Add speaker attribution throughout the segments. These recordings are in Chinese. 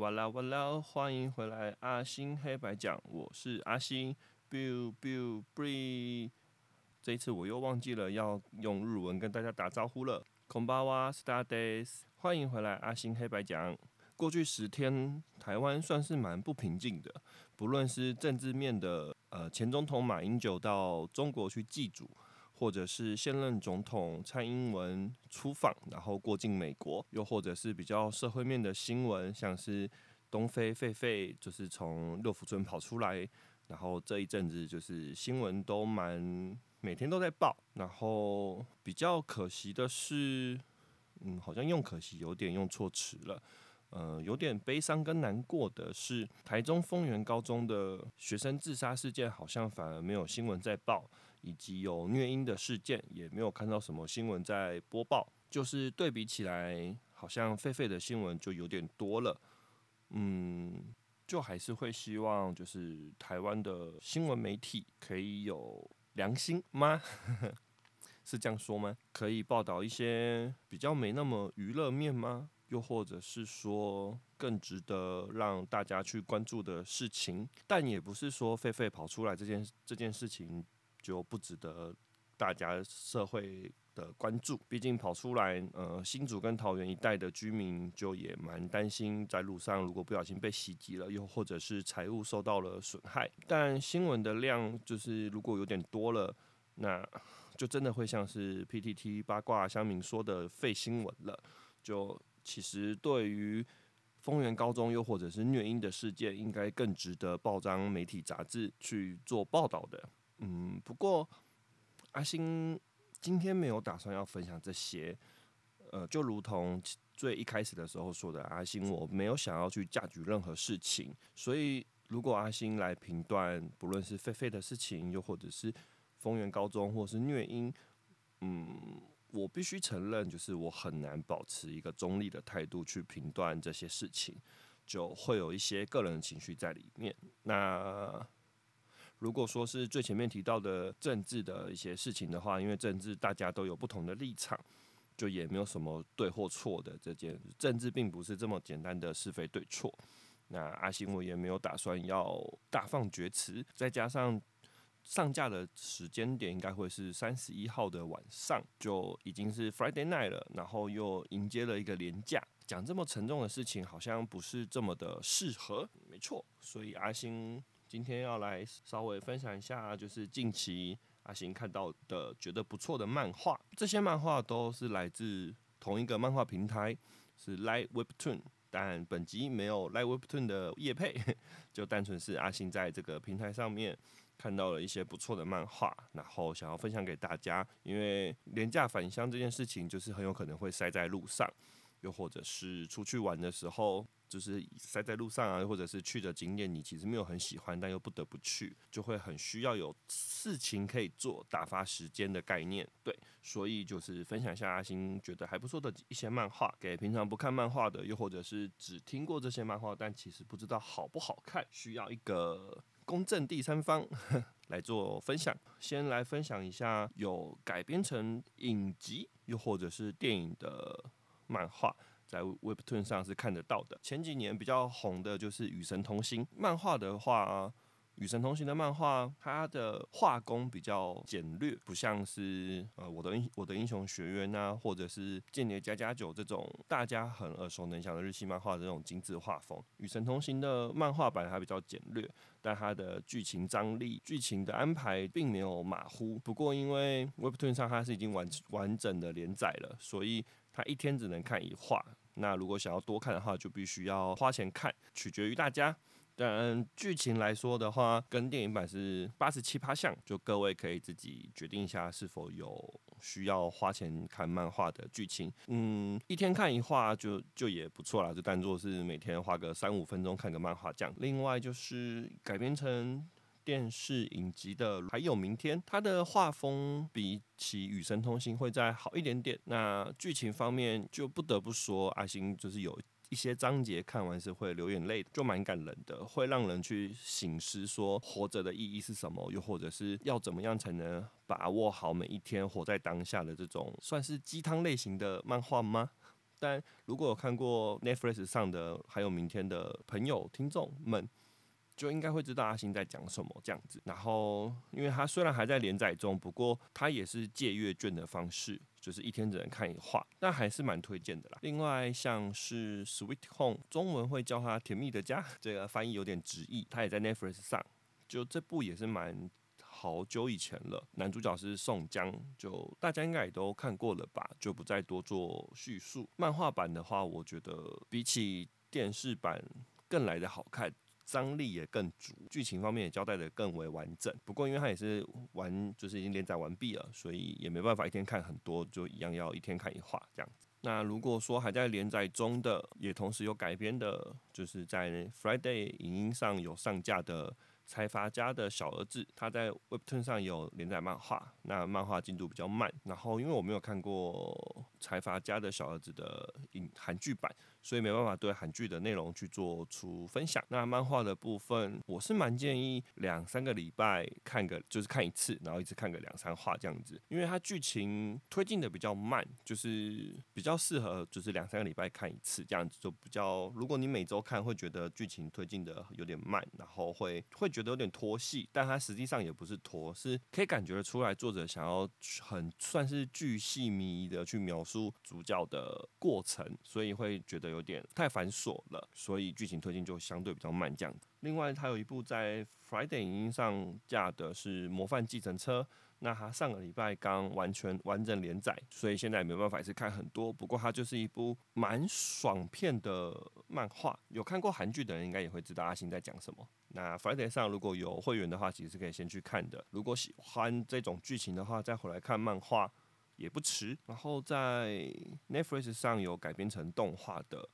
Speaker 1: 哇啦哇啦，欢迎回来，阿星黑白讲，我是阿星，biu biu bre。这一次我又忘记了要用日文跟大家打招呼了，こんばんは，star days，欢迎回来，阿星黑白讲。过去十天，台湾算是蛮不平静的，不论是政治面的，呃，前总统马英九到中国去祭祖。 或者是现任总统蔡英文出访，然后过境美国，又或者是比较社会面的新闻，像是东非狒狒就是从六福村跑出来，然后这一阵子就是新闻都蛮每天都在报。然后比较可惜的是，嗯，好像用可惜有点用错词了，呃，有点悲伤跟难过的是，台中丰原高中的学生自杀事件，好像反而没有新闻在报。以及有虐婴的事件，也没有看到什么新闻在播报，就是对比起来，好像狒狒的新闻就有点多了。嗯，就还是会希望，就是台湾的新闻媒体可以有良心吗？是这样说吗？可以报道一些比较没那么娱乐面吗？又或者是说更值得让大家去关注的事情？但也不是说狒狒跑出来这件这件事情。就不值得大家社会的关注，毕竟跑出来，呃，新竹跟桃园一带的居民就也蛮担心，在路上如果不小心被袭击了，又或者是财物受到了损害。但新闻的量就是如果有点多了，那就真的会像是 PTT 八卦乡民说的废新闻了。就其实对于丰原高中又或者是虐婴的事件，应该更值得报章、媒体、杂志去做报道的。嗯，不过阿星今天没有打算要分享这些，呃，就如同最一开始的时候说的，阿星我没有想要去价举任何事情，所以如果阿星来评断，不论是狒狒的事情，又或者是丰原高中，或是虐婴，嗯，我必须承认，就是我很难保持一个中立的态度去评断这些事情，就会有一些个人情绪在里面。那如果说是最前面提到的政治的一些事情的话，因为政治大家都有不同的立场，就也没有什么对或错的。这件政治并不是这么简单的是非对错。那阿星我也没有打算要大放厥词，再加上上架的时间点应该会是三十一号的晚上，就已经是 Friday night 了，然后又迎接了一个连假，讲这么沉重的事情好像不是这么的适合。没错，所以阿星。今天要来稍微分享一下，就是近期阿行看到的觉得不错的漫画。这些漫画都是来自同一个漫画平台，是 Light Webtoon。但本集没有 Light Webtoon 的叶配，就单纯是阿星在这个平台上面看到了一些不错的漫画，然后想要分享给大家。因为廉价返乡这件事情，就是很有可能会塞在路上，又或者是出去玩的时候。就是塞在路上啊，或者是去的景点，你其实没有很喜欢，但又不得不去，就会很需要有事情可以做，打发时间的概念。对，所以就是分享一下阿星觉得还不错的一些漫画，给平常不看漫画的，又或者是只听过这些漫画，但其实不知道好不好看，需要一个公正第三方 来做分享。先来分享一下有改编成影集，又或者是电影的漫画。在 Webtoon 上是看得到的。前几年比较红的就是《与神同行》漫画的话，《与神同行》的漫画它的画工比较简略，不像是呃我的英我的英雄学院啊，或者是《间谍家家酒》这种大家很耳熟能详的日系漫画的这种精致画风。《与神同行》的漫画版还比较简略，但它的剧情张力、剧情的安排并没有马虎。不过因为 Webtoon 上它是已经完完整的连载了，所以它一天只能看一画。那如果想要多看的话，就必须要花钱看，取决于大家。但剧情来说的话，跟电影版是八十七趴像，就各位可以自己决定一下是否有需要花钱看漫画的剧情。嗯，一天看一画就就也不错啦，就当做是每天花个三五分钟看个漫画这样。另外就是改编成。电视影集的还有明天，它的画风比起《与神同行》会再好一点点。那剧情方面就不得不说，阿星就是有一些章节看完是会流眼泪的，就蛮感人的，会让人去醒思说活着的意义是什么，又或者是要怎么样才能把握好每一天，活在当下的这种算是鸡汤类型的漫画吗？但如果有看过 Netflix 上的，还有明天的朋友听众们，就应该会知道阿星在讲什么这样子。然后，因为他虽然还在连载中，不过他也是借阅卷的方式，就是一天只能看一话，但还是蛮推荐的啦。另外，像是 Sweet Home，中文会叫它甜蜜的家，这个翻译有点直译，它也在 Netflix 上。就这部也是蛮好久以前了，男主角是宋江，就大家应该也都看过了吧，就不再多做叙述。漫画版的话，我觉得比起电视版更来的好看。张力也更足，剧情方面也交代得更为完整。不过因为它也是完，就是已经连载完毕了，所以也没办法一天看很多，就一样要一天看一话这样子。那如果说还在连载中的，也同时有改编的，就是在 Friday 影音上有上架的。财阀家的小儿子，他在 Webtoon 上有连载漫画，那漫画进度比较慢。然后因为我没有看过财阀家的小儿子的影韩剧版，所以没办法对韩剧的内容去做出分享。那漫画的部分，我是蛮建议两三个礼拜看个，就是看一次，然后一次看个两三话这样子，因为它剧情推进的比较慢，就是比较适合就是两三个礼拜看一次这样子，就比较如果你每周看会觉得剧情推进的有点慢，然后会会觉得。有点拖戏，但它实际上也不是拖，是可以感觉得出来作者想要很算是巨细靡遗的去描述主角的过程，所以会觉得有点太繁琐了，所以剧情推进就相对比较慢这样。另外，它有一部在 Friday 影音上架的是《模范计程车》。那他上个礼拜刚完全完整连载，所以现在没办法一次看很多。不过它就是一部蛮爽片的漫画，有看过韩剧的人应该也会知道阿星在讲什么。那 Friday 上如果有会员的话，其实是可以先去看的。如果喜欢这种剧情的话，再回来看漫画也不迟。然后在 Netflix 上有改编成动画的。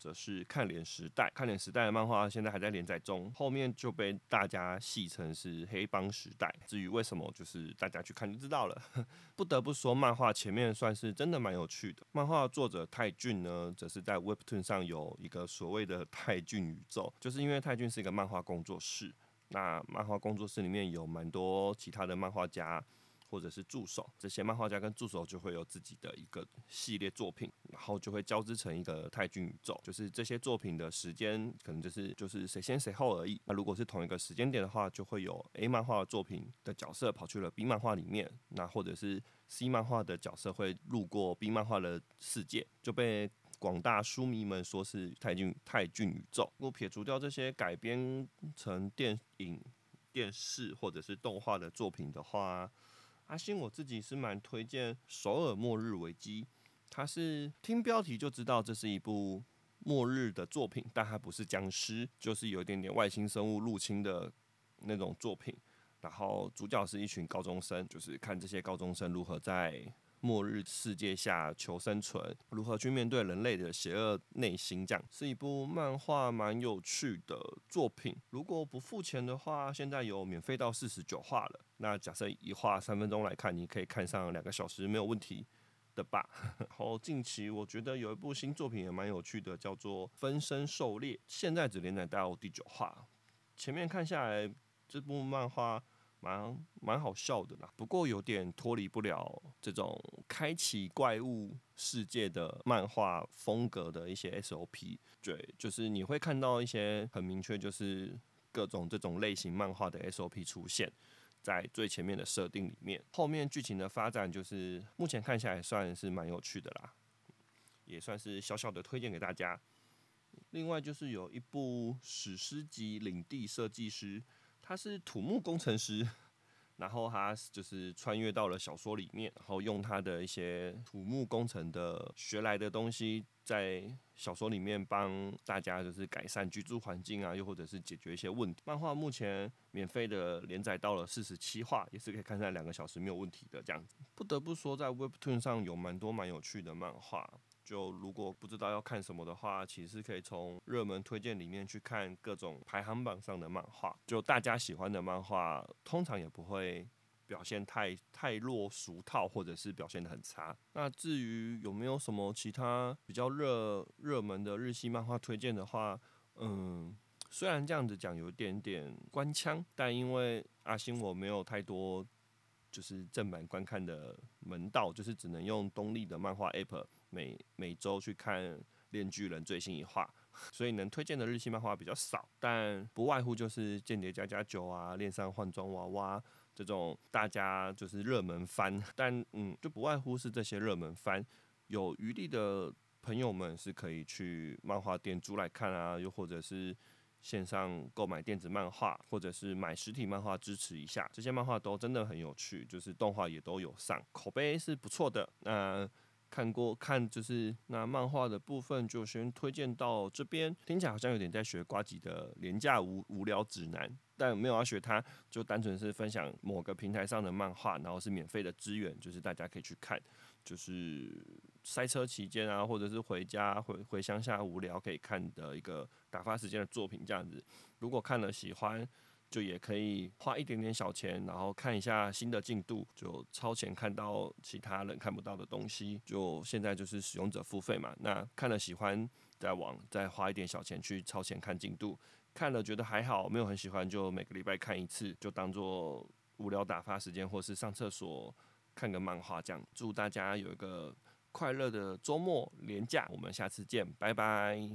Speaker 1: 则是看脸时代，看脸时代的漫画现在还在连载中，后面就被大家戏称是黑帮时代。至于为什么，就是大家去看就知道了。不得不说，漫画前面算是真的蛮有趣的。漫画作者泰俊呢，则是在 Webtoon 上有一个所谓的泰俊宇宙，就是因为泰俊是一个漫画工作室，那漫画工作室里面有蛮多其他的漫画家。或者是助手，这些漫画家跟助手就会有自己的一个系列作品，然后就会交织成一个泰俊宇宙。就是这些作品的时间可能就是就是谁先谁后而已。那如果是同一个时间点的话，就会有 A 漫画的作品的角色跑去了 B 漫画里面，那或者是 C 漫画的角色会路过 B 漫画的世界，就被广大书迷们说是泰俊泰俊宇宙。如果撇除掉这些改编成电影、电视或者是动画的作品的话，阿星，我自己是蛮推荐《首尔末日危机》，它是听标题就知道这是一部末日的作品，但它不是僵尸，就是有一点点外星生物入侵的那种作品。然后主角是一群高中生，就是看这些高中生如何在末日世界下求生存，如何去面对人类的邪恶内心，这样是一部漫画蛮有趣的作品。如果不付钱的话，现在有免费到四十九话了。那假设一话三分钟来看，你可以看上两个小时没有问题的吧。然后近期我觉得有一部新作品也蛮有趣的，叫做《分身狩猎》，现在只连载到第九话。前面看下来，这部漫画。蛮蛮好笑的啦，不过有点脱离不了这种开启怪物世界的漫画风格的一些 SOP。对，就是你会看到一些很明确，就是各种这种类型漫画的 SOP 出现在最前面的设定里面。后面剧情的发展，就是目前看下来算是蛮有趣的啦，也算是小小的推荐给大家。另外就是有一部史诗级领地设计师。他是土木工程师，然后他就是穿越到了小说里面，然后用他的一些土木工程的学来的东西，在小说里面帮大家就是改善居住环境啊，又或者是解决一些问题。漫画目前免费的连载到了四十七话，也是可以看上两个小时没有问题的这样子。不得不说，在 Webtoon 上有蛮多蛮有趣的漫画。就如果不知道要看什么的话，其实可以从热门推荐里面去看各种排行榜上的漫画。就大家喜欢的漫画，通常也不会表现太太落俗套，或者是表现得很差。那至于有没有什么其他比较热热门的日系漫画推荐的话，嗯，虽然这样子讲有点点官腔，但因为阿星我没有太多就是正版观看的门道，就是只能用东立的漫画 app。每每周去看《链锯人》最新一话，所以能推荐的日系漫画比较少，但不外乎就是《间谍家家酒》啊，《恋上换装娃娃》这种大家就是热门番，但嗯，就不外乎是这些热门番，有余力的朋友们是可以去漫画店租来看啊，又或者是。线上购买电子漫画，或者是买实体漫画支持一下，这些漫画都真的很有趣，就是动画也都有上，口碑是不错的。那看过看就是那漫画的部分就先推荐到这边，听起来好像有点在学瓜吉的廉价无无聊指南，但没有要学它，就单纯是分享某个平台上的漫画，然后是免费的资源，就是大家可以去看，就是。塞车期间啊，或者是回家回回乡下无聊可以看的一个打发时间的作品，这样子。如果看了喜欢，就也可以花一点点小钱，然后看一下新的进度，就超前看到其他人看不到的东西。就现在就是使用者付费嘛，那看了喜欢，再往再花一点小钱去超前看进度。看了觉得还好，没有很喜欢，就每个礼拜看一次，就当做无聊打发时间，或是上厕所看个漫画这样。祝大家有一个。快乐的周末连假，我们下次见，拜拜。